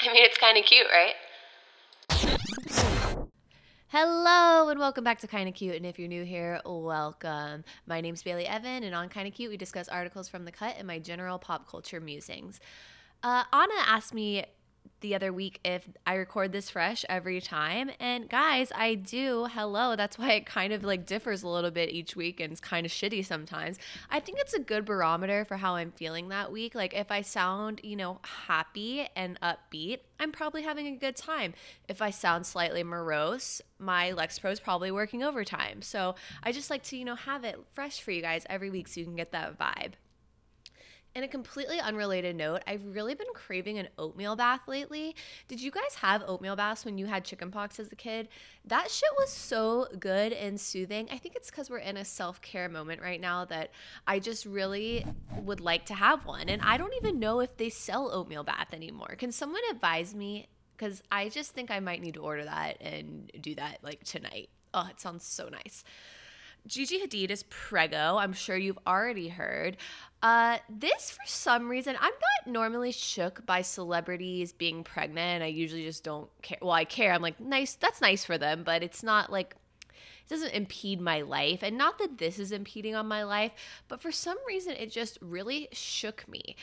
I mean, it's kind of cute, right? Hello and welcome back to Kinda Cute. And if you're new here, welcome. My name's Bailey Evan, and on Kinda Cute, we discuss articles from the cut and my general pop culture musings. Uh, Anna asked me the other week if I record this fresh every time. And guys, I do. Hello. That's why it kind of like differs a little bit each week and it's kind of shitty sometimes. I think it's a good barometer for how I'm feeling that week. Like if I sound, you know, happy and upbeat, I'm probably having a good time. If I sound slightly morose, my Lexapro is probably working overtime. So I just like to, you know, have it fresh for you guys every week so you can get that vibe. In a completely unrelated note, I've really been craving an oatmeal bath lately. Did you guys have oatmeal baths when you had chickenpox as a kid? That shit was so good and soothing. I think it's because we're in a self care moment right now that I just really would like to have one. And I don't even know if they sell oatmeal bath anymore. Can someone advise me? Because I just think I might need to order that and do that like tonight. Oh, it sounds so nice. Gigi Hadid is prego. I'm sure you've already heard. Uh, this, for some reason, I'm not normally shook by celebrities being pregnant. I usually just don't care. Well, I care. I'm like, nice. That's nice for them, but it's not like it doesn't impede my life. And not that this is impeding on my life, but for some reason, it just really shook me.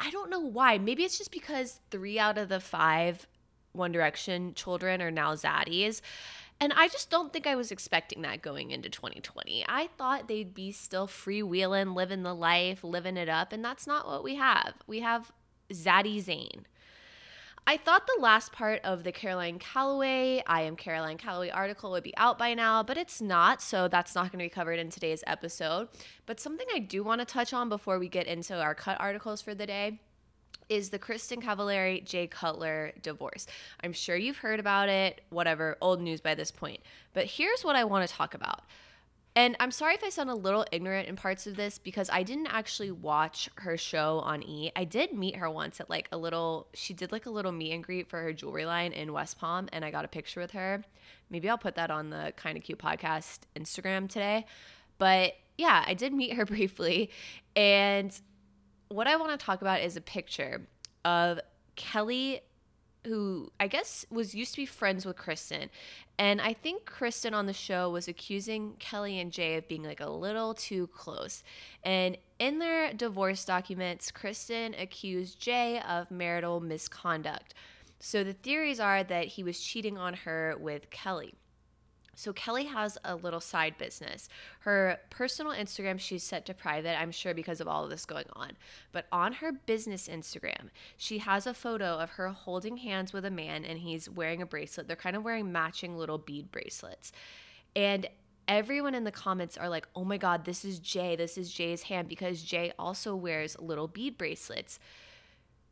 I don't know why. Maybe it's just because three out of the five One Direction children are now zaddies. And I just don't think I was expecting that going into 2020. I thought they'd be still freewheeling, living the life, living it up, and that's not what we have. We have Zaddy Zayn. I thought the last part of the Caroline Calloway, I am Caroline Calloway article would be out by now, but it's not, so that's not going to be covered in today's episode. But something I do want to touch on before we get into our cut articles for the day is the Kristin Cavallari Jay Cutler divorce. I'm sure you've heard about it, whatever, old news by this point. But here's what I want to talk about. And I'm sorry if I sound a little ignorant in parts of this because I didn't actually watch her show on E. I did meet her once at like a little, she did like a little meet and greet for her jewelry line in West Palm, and I got a picture with her. Maybe I'll put that on the Kinda Cute podcast Instagram today. But yeah, I did meet her briefly. And what I want to talk about is a picture of Kelly who I guess was used to be friends with Kristin. And I think Kristin on the show was accusing Kelly and Jay of being like a little too close. And in their divorce documents, Kristin accused Jay of marital misconduct. So the theories are that he was cheating on her with Kelly. So Kelly has a little side business. Her personal Instagram she's set to private, I'm sure because of all of this going on. But on her business Instagram, she has a photo of her holding hands with a man and he's wearing a bracelet. They're kind of wearing matching little bead bracelets. And everyone in the comments are like, "Oh my god, this is Jay. This is Jay's hand because Jay also wears little bead bracelets."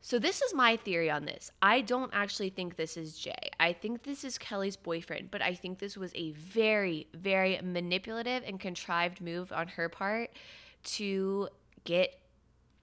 So, this is my theory on this. I don't actually think this is Jay. I think this is Kelly's boyfriend, but I think this was a very, very manipulative and contrived move on her part to get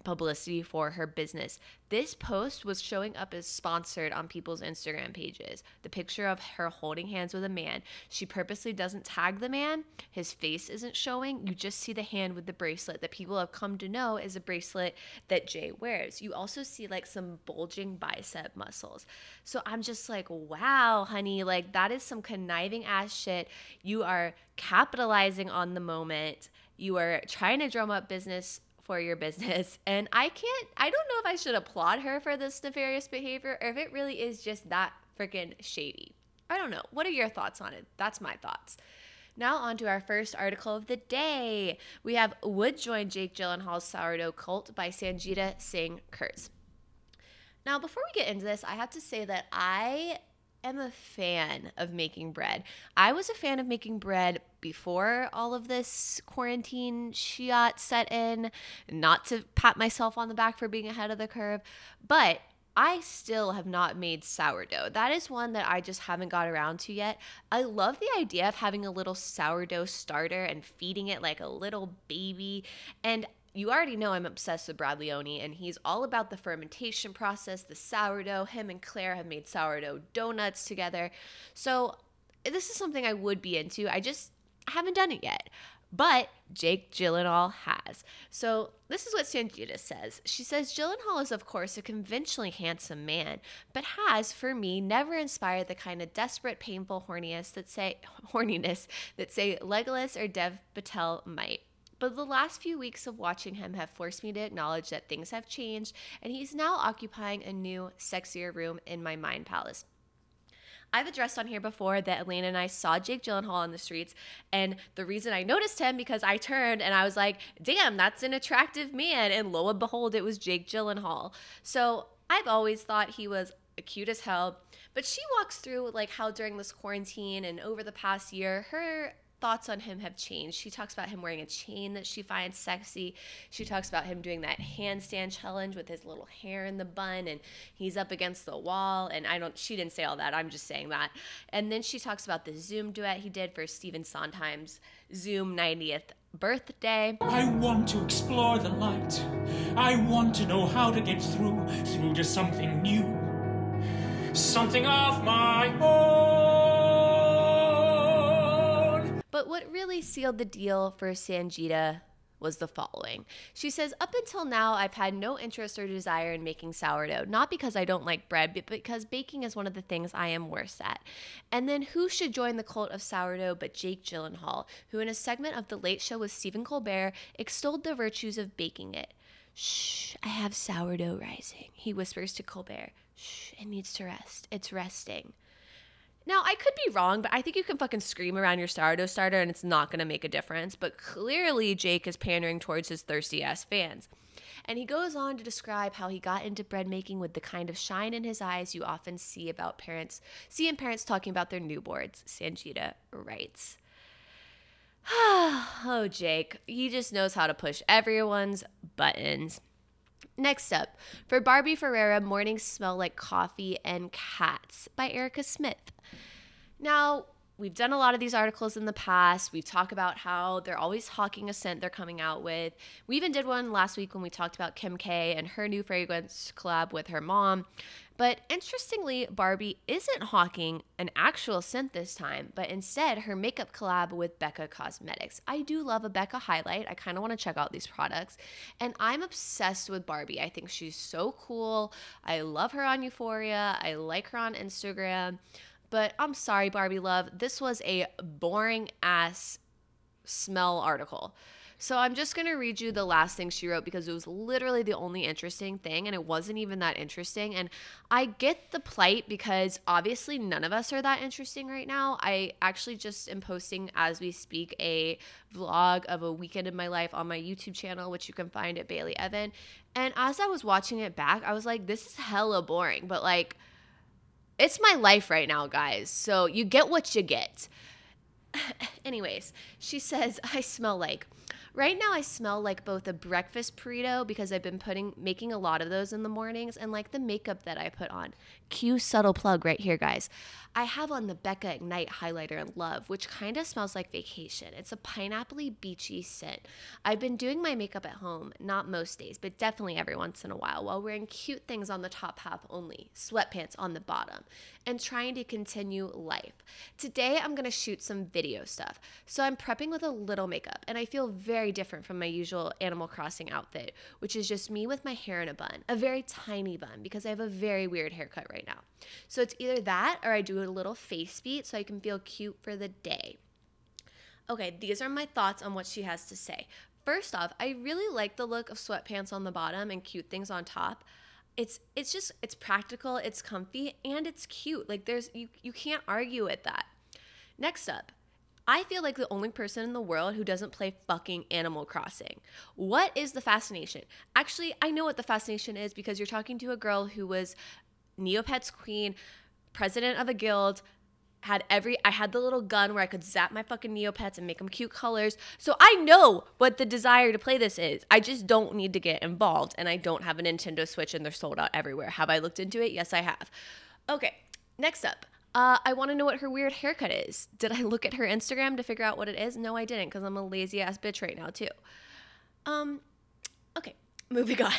publicity for her business. This post was showing up as sponsored on people's Instagram pages. The picture of her holding hands with a man. She purposely doesn't tag the man, his face isn't showing. You just see the hand with the bracelet that people have come to know is a bracelet that Jay wears. You also see like some bulging bicep muscles. So I'm just like, wow, honey, like that is some conniving ass shit. You are capitalizing on the moment. You are trying to drum up business for your business. And I can't, I don't know if I should applaud her for this nefarious behavior or if it really is just that freaking shady. I don't know. What are your thoughts on it? That's my thoughts. Now, on to our first article of the day. We have Would Join Jake Gyllenhaal's Sourdough Cult by Sangeeta Singh Kurtz. Now, before we get into this, I have to say that I am a fan of making bread. I was a fan of making bread before all of this quarantine shiat set in, not to pat myself on the back for being ahead of the curve, but I still have not made sourdough. That is one that I just haven't got around to yet. I love the idea of having a little sourdough starter and feeding it like a little baby. And you already know I'm obsessed with Brad Leone, and he's all about the fermentation process, the sourdough. Him and Claire have made sourdough donuts together. So, this is something I would be into. I just haven't done it yet. but Jake Gyllenhaal has. So, this is what Sangeeta says. She says Gyllenhaal is, of course, a conventionally handsome man, but has, for me, never inspired the kind of desperate, painful horniness that say horniness that say Legolas or Dev Patel might. But the last few weeks of watching him have forced me to acknowledge that things have changed, and he's now occupying a new, sexier room in my mind palace. I've addressed on here before that Elena and I saw Jake Gyllenhaal on the streets, and the reason I noticed him because I turned and I was like, "Damn, that's an attractive man!" And lo and behold, it was Jake Gyllenhaal. So I've always thought he was cute as hell. But she walks through like how during this quarantine and over the past year, her thoughts on him have changed. She talks about him wearing a chain that she finds sexy. She talks about him doing that handstand challenge with his little hair in the bun and he's up against the wall and I don't she didn't say all that. I'm just saying that. And then she talks about the Zoom duet he did for Stephen Sondheim's Zoom 90th birthday. I want to explore the light. I want to know how to get through through to something new. Something of my own. But what really sealed the deal for Sangeeta was the following. She says, Up until now, I've had no interest or desire in making sourdough, not because I don't like bread, but because baking is one of the things I am worst at. And then who should join the cult of sourdough but Jake Gyllenhaal, who in a segment of The Late Show with Stephen Colbert extolled the virtues of baking it. Shh, I have sourdough rising, he whispers to Colbert. Shh, it needs to rest. It's resting. Now, I could be wrong, but I think you can fucking scream around your sourdough starter and it's not going to make a difference. But clearly, Jake is pandering towards his thirsty ass fans. And he goes on to describe how he got into bread making with the kind of shine in his eyes you often see about parents, seeing parents talking about their newborns, Sangeeta writes. oh, Jake, he just knows how to push everyone's buttons. Next up, for Barbie Ferreira, Mornings Smell Like Coffee and Cats by Erica Smith. Now, we've done a lot of these articles in the past. We've talked about how they're always hawking a scent they're coming out with. We even did one last week when we talked about Kim K and her new fragrance collab with her mom. But interestingly, Barbie isn't hawking an actual scent this time, but instead her makeup collab with Becca Cosmetics. I do love a Becca highlight. I kind of want to check out these products. And I'm obsessed with Barbie. I think she's so cool. I love her on Euphoria. I like her on Instagram. But I'm sorry, Barbie Love. This was a boring ass smell article. So I'm just going to read you the last thing she wrote because it was literally the only interesting thing and it wasn't even that interesting. And I get the plight because obviously none of us are that interesting right now. I actually just am posting as we speak a vlog of a weekend in my life on my YouTube channel, which you can find at Bailey Evan. And as I was watching it back, I was like, this is hella boring, but like, it's my life right now, guys. So you get what you get. Anyways, she says, I smell like Right now, I smell like both a breakfast burrito because I've been putting making a lot of those in the mornings, and like the makeup that I put on. Cue subtle plug right here, guys. I have on the Becca Ignite highlighter in Love, which kind of smells like vacation. It's a pineappley beachy scent. I've been doing my makeup at home, not most days, but definitely every once in a while, while wearing cute things on the top half only, sweatpants on the bottom, and trying to continue life. Today, I'm gonna shoot some video stuff, so I'm prepping with a little makeup, and I feel very different from my usual Animal Crossing outfit, which is just me with my hair in a bun, a very tiny bun, because I have a very weird haircut right now. So it's either that or I do a little face beat so I can feel cute for the day. Okay, these are my thoughts on what she has to say. First off, I really like the look of sweatpants on the bottom and cute things on top. It's it's just it's practical, it's comfy, and it's cute. Like there's you you can't argue with that. Next up, I feel like the only person in the world who doesn't play fucking Animal Crossing. What is the fascination? Actually, I know what the fascination is because you're talking to a girl who was Neopets queen, president of a guild, had every I had the little gun where I could zap my fucking Neopets and make them cute colors. So I know what the desire to play this is. I just don't need to get involved and I don't have a Nintendo Switch and they're sold out everywhere. Have I looked into it? Yes, I have. Okay, next up. Uh, I want to know what her weird haircut is. Did I look at her Instagram to figure out what it is? No, I didn't because I'm a lazy ass bitch right now too. Um, okay, moving on.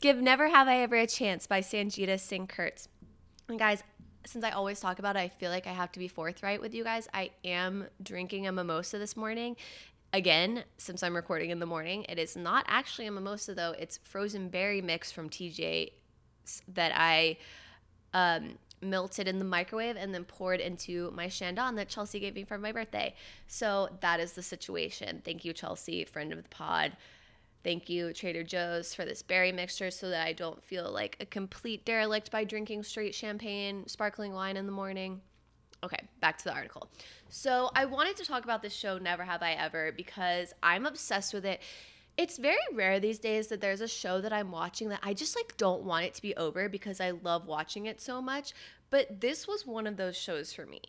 Give Never Have I Ever a Chance by Sangeeta Singh Kurtz. And guys, since I always talk about it, I feel like I have to be forthright with you guys. I am drinking a mimosa this morning. Again, since I'm recording in the morning, it is not actually a mimosa though. It's frozen berry mix from TJ that I um, melted in the microwave and then poured into my Chandon that Chelsea gave me for my birthday. So that is the situation. Thank you, Chelsea, friend of the pod. Thank you, Trader Joe's, for this berry mixture so that I don't feel like a complete derelict by drinking straight champagne, sparkling wine in the morning. Okay, back to the article. So, I wanted to talk about this show, Never Have I Ever, because I'm obsessed with it. It's very rare these days that there's a show that I'm watching that I just like don't want it to be over because I love watching it so much. But this was one of those shows for me.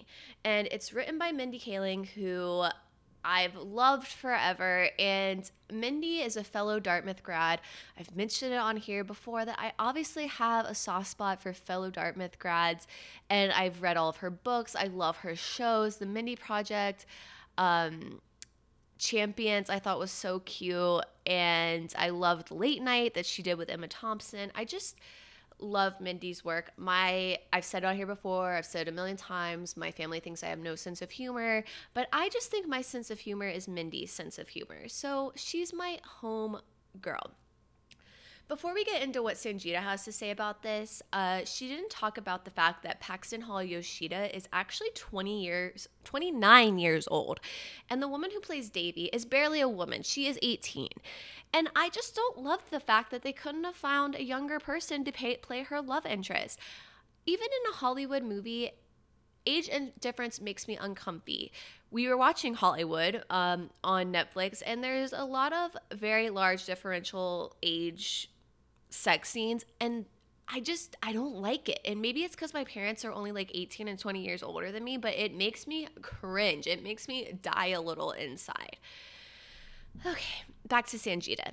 And it's written by Mindy Kaling, who I've loved forever. And Mindy is a fellow Dartmouth grad. I've mentioned it on here before that I obviously have a soft spot for fellow Dartmouth grads. And I've read all of her books. I love her shows, The Mindy Project. Um, Champions, I thought was so cute. And I loved Late Night that she did with Emma Thompson. I just love Mindy's work. My I've said it on here before, I've said it a million times, my family thinks I have no sense of humor, but I just think my sense of humor is Mindy's sense of humor. So she's my home girl. Before we get into what Sangeeta has to say about this, uh, she didn't talk about the fact that Paxton Hall Yoshida is actually 20 years, 29 years old. And the woman who plays Devi is barely a woman. She is 18. And I just don't love the fact that they couldn't have found a younger person to pay, play her love interest. Even in a Hollywood movie, age difference makes me uncomfy. We were watching Hollywood um, on Netflix, and there's a lot of very large differential age sex scenes and I just I don't like it. And maybe it's cuz my parents are only like 18 and 20 years older than me, but it makes me cringe. It makes me die a little inside. Okay, back to Sangeeta.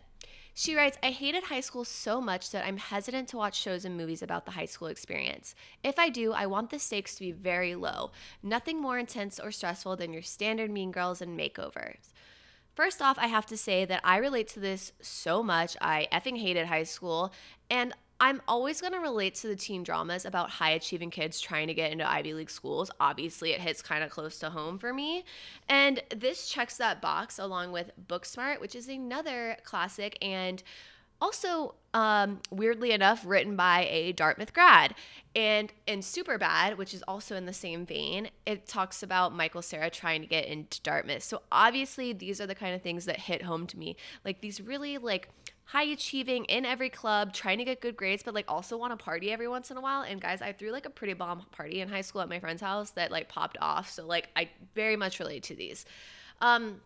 She writes, I hated high school so much that I'm hesitant to watch shows and movies about the high school experience. If I do, I want the stakes to be very low. Nothing more intense or stressful than your standard mean girls and makeovers. First off, I have to say that I relate to this so much. I effing hated high school, and I'm always going to relate to the teen dramas about high achieving kids trying to get into Ivy League schools. Obviously, it hits kind of close to home for me. And this checks that box along with Booksmart, which is another classic and also um, weirdly enough written by a dartmouth grad and in superbad which is also in the same vein it talks about michael cera trying to get into dartmouth so obviously these are the kind of things that hit home to me like these really like high achieving in every club trying to get good grades but like also want to party every once in a while and guys i threw like a pretty bomb party in high school at my friend's house that like popped off so like i very much relate to these um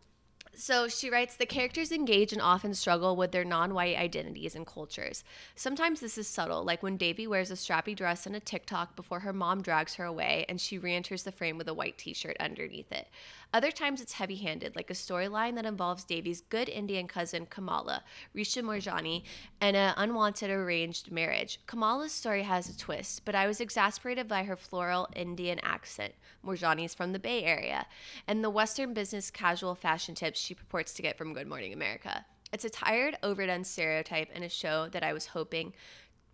so she writes the characters engage and often struggle with their non white identities and cultures. Sometimes this is subtle, like when Devi wears a strappy dress and a TikTok before her mom drags her away and she re enters the frame with a white t shirt underneath it. Other times it's heavy handed, like a storyline that involves Devi's good Indian cousin Kamala, Richa Moorjani, and an unwanted arranged marriage. Kamala's story has a twist, but I was exasperated by her floral Indian accent. Moorjani's from the Bay Area, and the Western business casual fashion tips she purports to get from Good Morning America. It's a tired, overdone stereotype in a show that I was hoping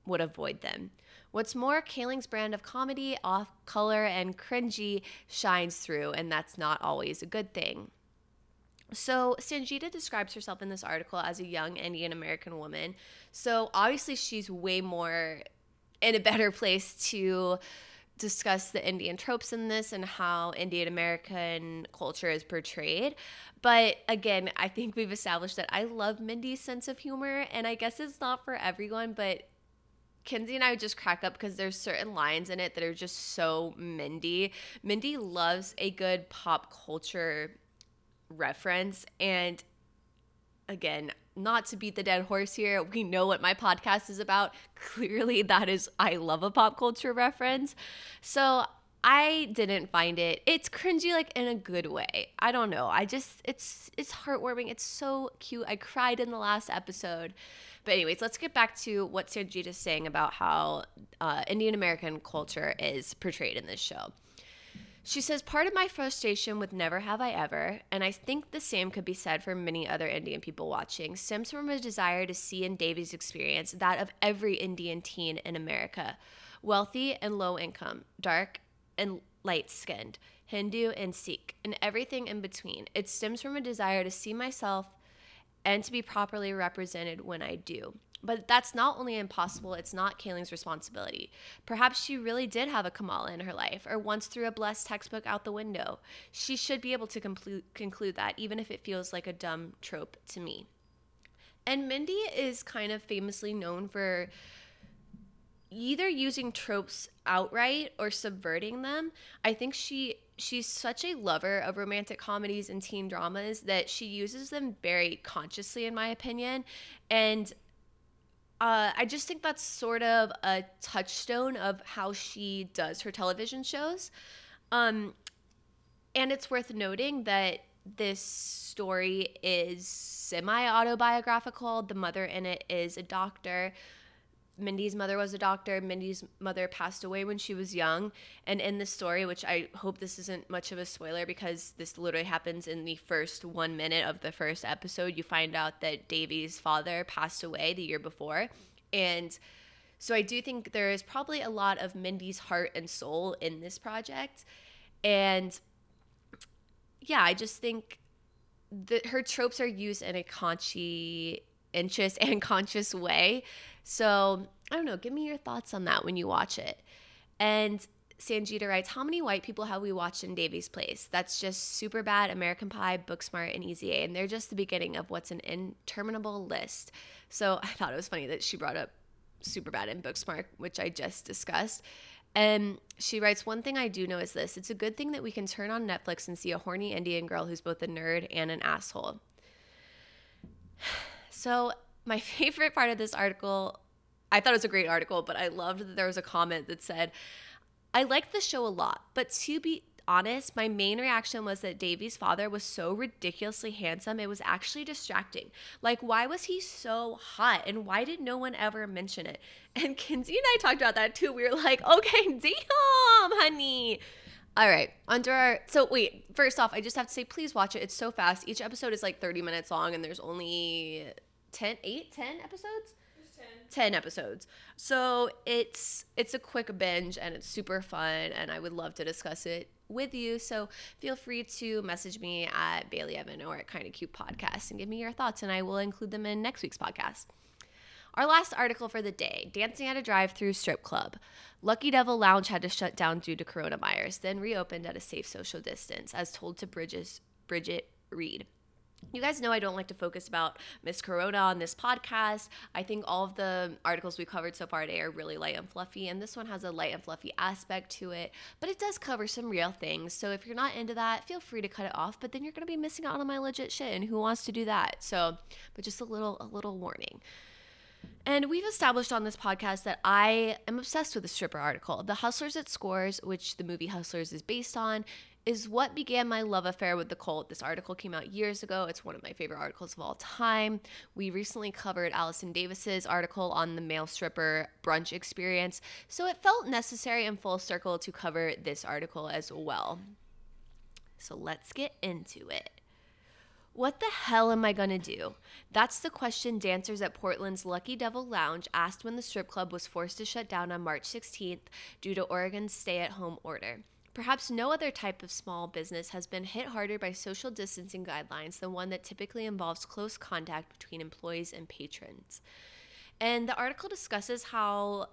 would avoid them. What's more, Kaling's brand of comedy, off color, and cringy shines through, and that's not always a good thing. So, Sangeeta describes herself in this article as a young Indian American woman. So, obviously, she's way more in a better place to discuss the Indian tropes in this and how Indian American culture is portrayed. But again, I think we've established that I love Mindy's sense of humor, and I guess it's not for everyone, but Kinsey and I would just crack up because there's certain lines in it that are just so Mindy. Mindy loves a good pop culture reference. And again, not to beat the dead horse here, we know what my podcast is about. Clearly, that is, I love a pop culture reference. So I didn't find it. It's cringy like in a good way. I don't know. I just it's it's heartwarming. It's so cute. I cried in the last episode. But anyways, let's get back to what Sanjit is saying about how uh, Indian American culture is portrayed in this show. She says, Part of my frustration with Never Have I Ever, and I think the same could be said for many other Indian people watching, stems from a desire to see in Devi's experience that of every Indian teen in America. wealthy and low income, dark and light skinned, Hindu and Sikh, and everything in between. It stems from a desire to see myself and to be properly represented when I do. But that's not only impossible, it's not Kaling's responsibility. Perhaps she really did have a Kamala in her life, or once threw a blessed textbook out the window. She should be able to conclude that, even if it feels like a dumb trope to me. And Mindy is kind of famously known for either using tropes outright or subverting them. I think she she's such a lover of romantic comedies and teen dramas that she uses them very consciously in my opinion and uh, I just think that's sort of a touchstone of how she does her television shows. Um, and it's worth noting that this story is semi autobiographical. The mother in it is a doctor. Mindy's mother was a doctor. Mindy's mother passed away when she was young. And in the story, which I hope this isn't much of a spoiler because this literally happens in the first one minute of the first episode, you find out that Devi's father passed away the year before. And so I do think there is probably a lot of Mindy's heart and soul in this project. And yeah, I just think that her tropes are used in a conscientious and conscious way so I don't know. Give me your thoughts on that when you watch it. And Sangeeta writes, How many white people have we watched in Devi's Place? That's just super bad, American Pie, Booksmart, and Easy A. And they're just the beginning of what's an interminable list. So I thought it was funny that she brought up super bad in Booksmart, which I just discussed. And she writes, One thing I do know is this it's a good thing that we can turn on Netflix and see a horny Indian girl who's both a nerd and an asshole. So my favorite part of this article, I thought it was a great article, but I loved that there was a comment that said, I liked the show a lot, but to be honest, my main reaction was that Devi's father was so ridiculously handsome, it was actually distracting. Like, why was he so hot? And why did no one ever mention it? And Kinsey and I talked about that too. We were like, okay, damn, honey. All right, under our so wait. First off, I just have to say, please watch it. It's so fast. Each episode is like thirty minutes long, and there's only 10 8 10 episodes 10. 10 episodes so it's it's a quick binge and it's super fun and i would love to discuss it with you so feel free to message me at bailey evan or at kind of cute podcast and give me your thoughts and i will include them in next week's podcast our last article for the day dancing at a drive through strip club. Lucky Devil Lounge had to shut down due to coronavirus, then reopened at a safe social distance, as told to Bridges, Bridget Reed. You guys know I don't like to focus about Miss Corona on this podcast. I think all of the articles we covered so far today are really light and fluffy, and this one has a light and fluffy aspect to it, but it does cover some real things. So if you're not into that, feel free to cut it off, but then you're going to be missing out on my legit shit, and who wants to do that? So, but just a little a little warning. And we've established on this podcast that I am obsessed with the stripper article. The Hustlers at Scores, which the movie Hustlers is based on, is what began my love affair with the cult. This article came out years ago. It's one of my favorite articles of all time. We recently covered Allison Davis's article on the male stripper brunch experience, so it felt necessary and full circle to cover this article as well. So let's get into it. What the hell am I gonna do? That's the question dancers at Portland's Lucky Devil Lounge asked when the strip club was forced to shut down on March 16th due to Oregon's stay at home order. Perhaps no other type of small business has been hit harder by social distancing guidelines than one that typically involves close contact between employees and patrons. And the article discusses how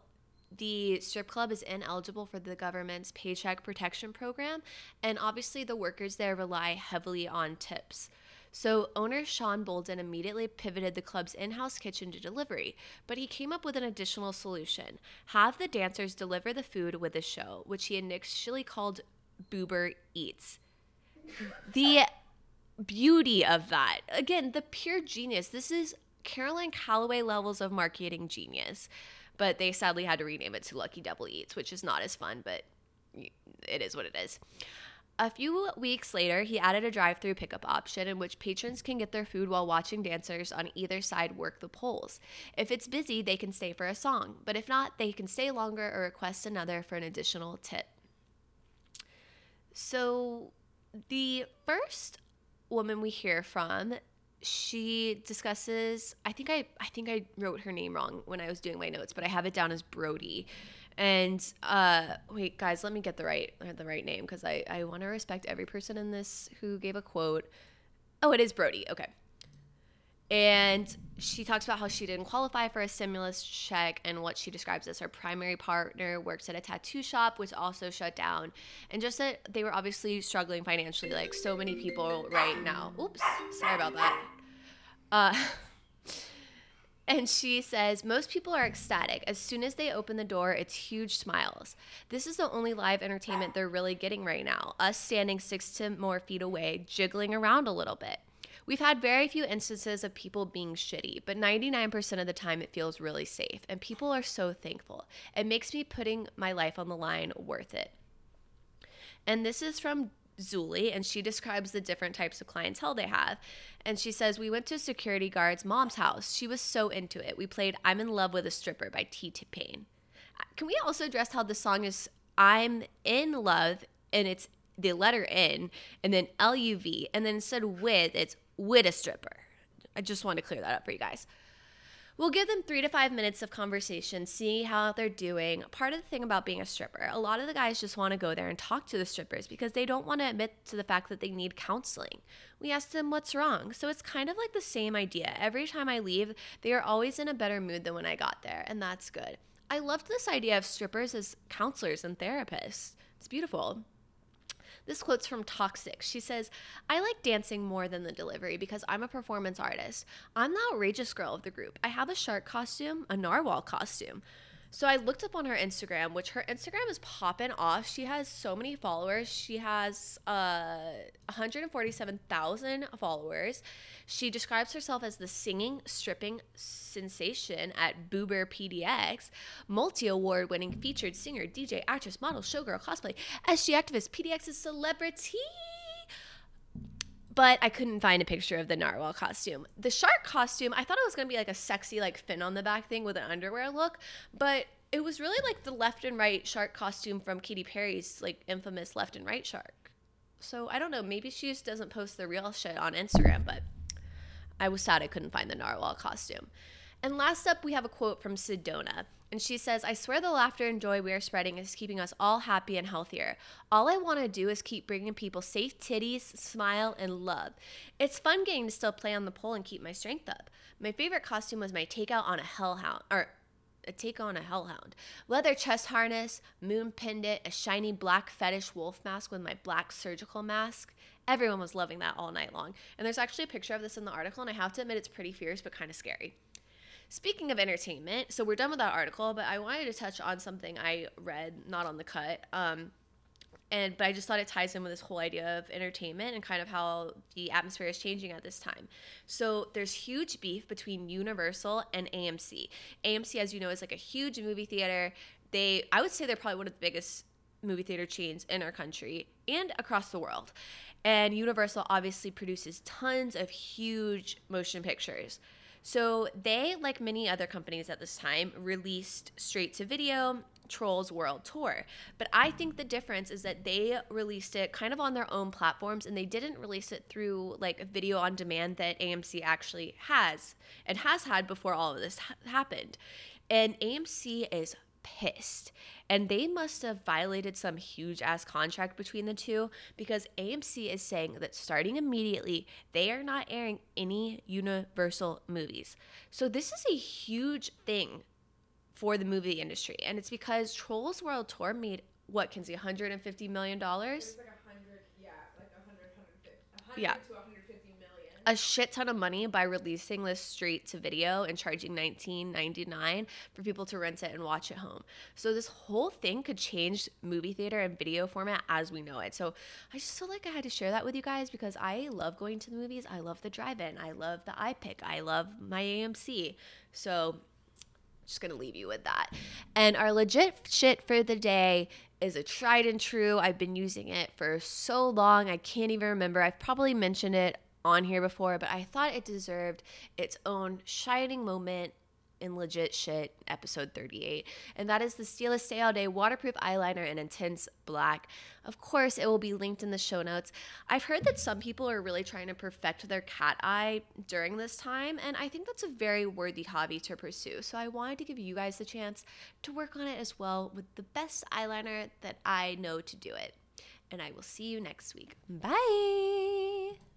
the strip club is ineligible for the government's paycheck protection program, and obviously the workers there rely heavily on tips. So, owner Shon Boulden immediately pivoted the club's in house kitchen to delivery, but he came up with an additional solution have the dancers deliver the food with the show, which he initially called Boober Eats. The beauty of that, again, the pure genius. This is Caroline Calloway levels of marketing genius, but they sadly had to rename it to Lucky Devil Eats, which is not as fun, but it is what it is. A few weeks later, he added a drive through pickup option in which patrons can get their food while watching dancers on either side work the poles. If it's busy, they can stay for a song, but if not, they can stay longer or request another for an additional tip. So, the first woman we hear from, she discusses, I think I I think I wrote her name wrong when I was doing my notes, but I have it down as Brody And uh, wait, guys, let me get the right the right name because I I want to respect every person in this who gave a quote. Oh, it is Brody. Okay. And she talks about how she didn't qualify for a stimulus check and what she describes as her primary partner works at a tattoo shop, which also shut down. And just that they were obviously struggling financially, like so many people right now. Oops, sorry about that. Uh, and she says, Most people are ecstatic. As soon as they open the door, it's huge smiles. This is the only live entertainment they're really getting right now. Us standing six to more feet away, jiggling around a little bit. We've had very few instances of people being shitty, but 99% of the time it feels really safe, and people are so thankful. It makes me putting my life on the line worth it. And this is from Zuli, and she describes the different types of clientele they have. And she says, We went to security guard's mom's house. She was so into it. We played I'm in Love with a Stripper by T Pain. Uh, can we also address how the song is I'm in love and it's the letter N and then L U V, and then instead with, it's with a stripper. I just want to clear that up for you guys. We'll give them three to five minutes of conversation, see how they're doing. Part of the thing about being a stripper, a lot of the guys just want to go there and talk to the strippers because they don't want to admit to the fact that they need counseling. We ask them what's wrong. So it's kind of like the same idea. Every time I leave, they are always in a better mood than when I got there, and that's good. I loved this idea of strippers as counselors and therapists. It's beautiful. This quote's from Toxic. She says, I like dancing more than the delivery because I'm a performance artist. I'm the outrageous girl of the group. I have a shark costume, a narwhal costume. So I looked up on her Instagram, which her Instagram is popping off. She has so many followers. She has uh, 147,000 followers. She describes herself as the singing, stripping sensation at Boober PDX, multi award winning featured singer, DJ, actress, model, showgirl, cosplay, SG activist, PDX's celebrity but I couldn't find a picture of the narwhal costume. The shark costume, I thought it was gonna be like a sexy, like fin on the back thing with an underwear look, but it was really like the left and right shark costume from Katy Perry's like infamous left and right shark. So I don't know, maybe she just doesn't post the real shit on Instagram, but I was sad I couldn't find the narwhal costume. And last up, we have a quote from Sedona. And she says, I swear the laughter and joy we are spreading is keeping us all happy and healthier. All I want to do is keep bringing people safe titties, smile, and love. It's fun getting to still play on the pole and keep my strength up. My favorite costume was my takeout on a hellhound, or a take on a hellhound. Leather chest harness, moon pendant, a shiny black fetish wolf mask with my black surgical mask. Everyone was loving that all night long. And there's actually a picture of this in the article, and I have to admit it's pretty fierce but kind of scary. Speaking of entertainment, so we're done with that article, but I wanted to touch on something I read, not on the cut. Um, and but I just thought it ties in with this whole idea of entertainment and kind of how the atmosphere is changing at this time. So there's huge beef between Universal and AMC. AMC, as you know, is like a huge movie theater. They, I would say, they're probably one of the biggest movie theater chains in our country and across the world. And Universal obviously produces tons of huge motion pictures. So they, like many other companies at this time, released straight to video Trolls World Tour. But I think the difference is that they released it kind of on their own platforms and they didn't release it through like a video on demand that AMC actually has and has had before all of this ha- happened. And AMC is pissed. And they must have violated some huge ass contract between the two because AMC is saying that starting immediately, they are not airing any Universal movies. So this is a huge thing for the movie industry. And it's because Trolls World Tour made what, Kinsey, $150 million? Like hundred, yeah, like a hundred, hundred fifty, hundred Yeah. A shit ton of money by releasing this straight to video and charging $19.99 for people to rent it and watch at home. So this whole thing could change movie theater and video format as we know it. So I just feel like I had to share that with you guys because I love going to the movies. I love the drive-in. I love the iPic. I love my AMC. So just gonna leave you with that. And our legit shit for the day is a tried and true. I've been using it for so long, I can't even remember. I've probably mentioned it on here before, but I thought it deserved its own shining moment in legit shit episode 38 and that is the Stila Stay All Day waterproof eyeliner in intense black. Of course, it will be linked in the show notes. I've heard that some people are really trying to perfect their cat eye during this time and I think that's a very worthy hobby to pursue. So I wanted to give you guys the chance to work on it as well with the best eyeliner that I know to do it. And I will see you next week. Bye.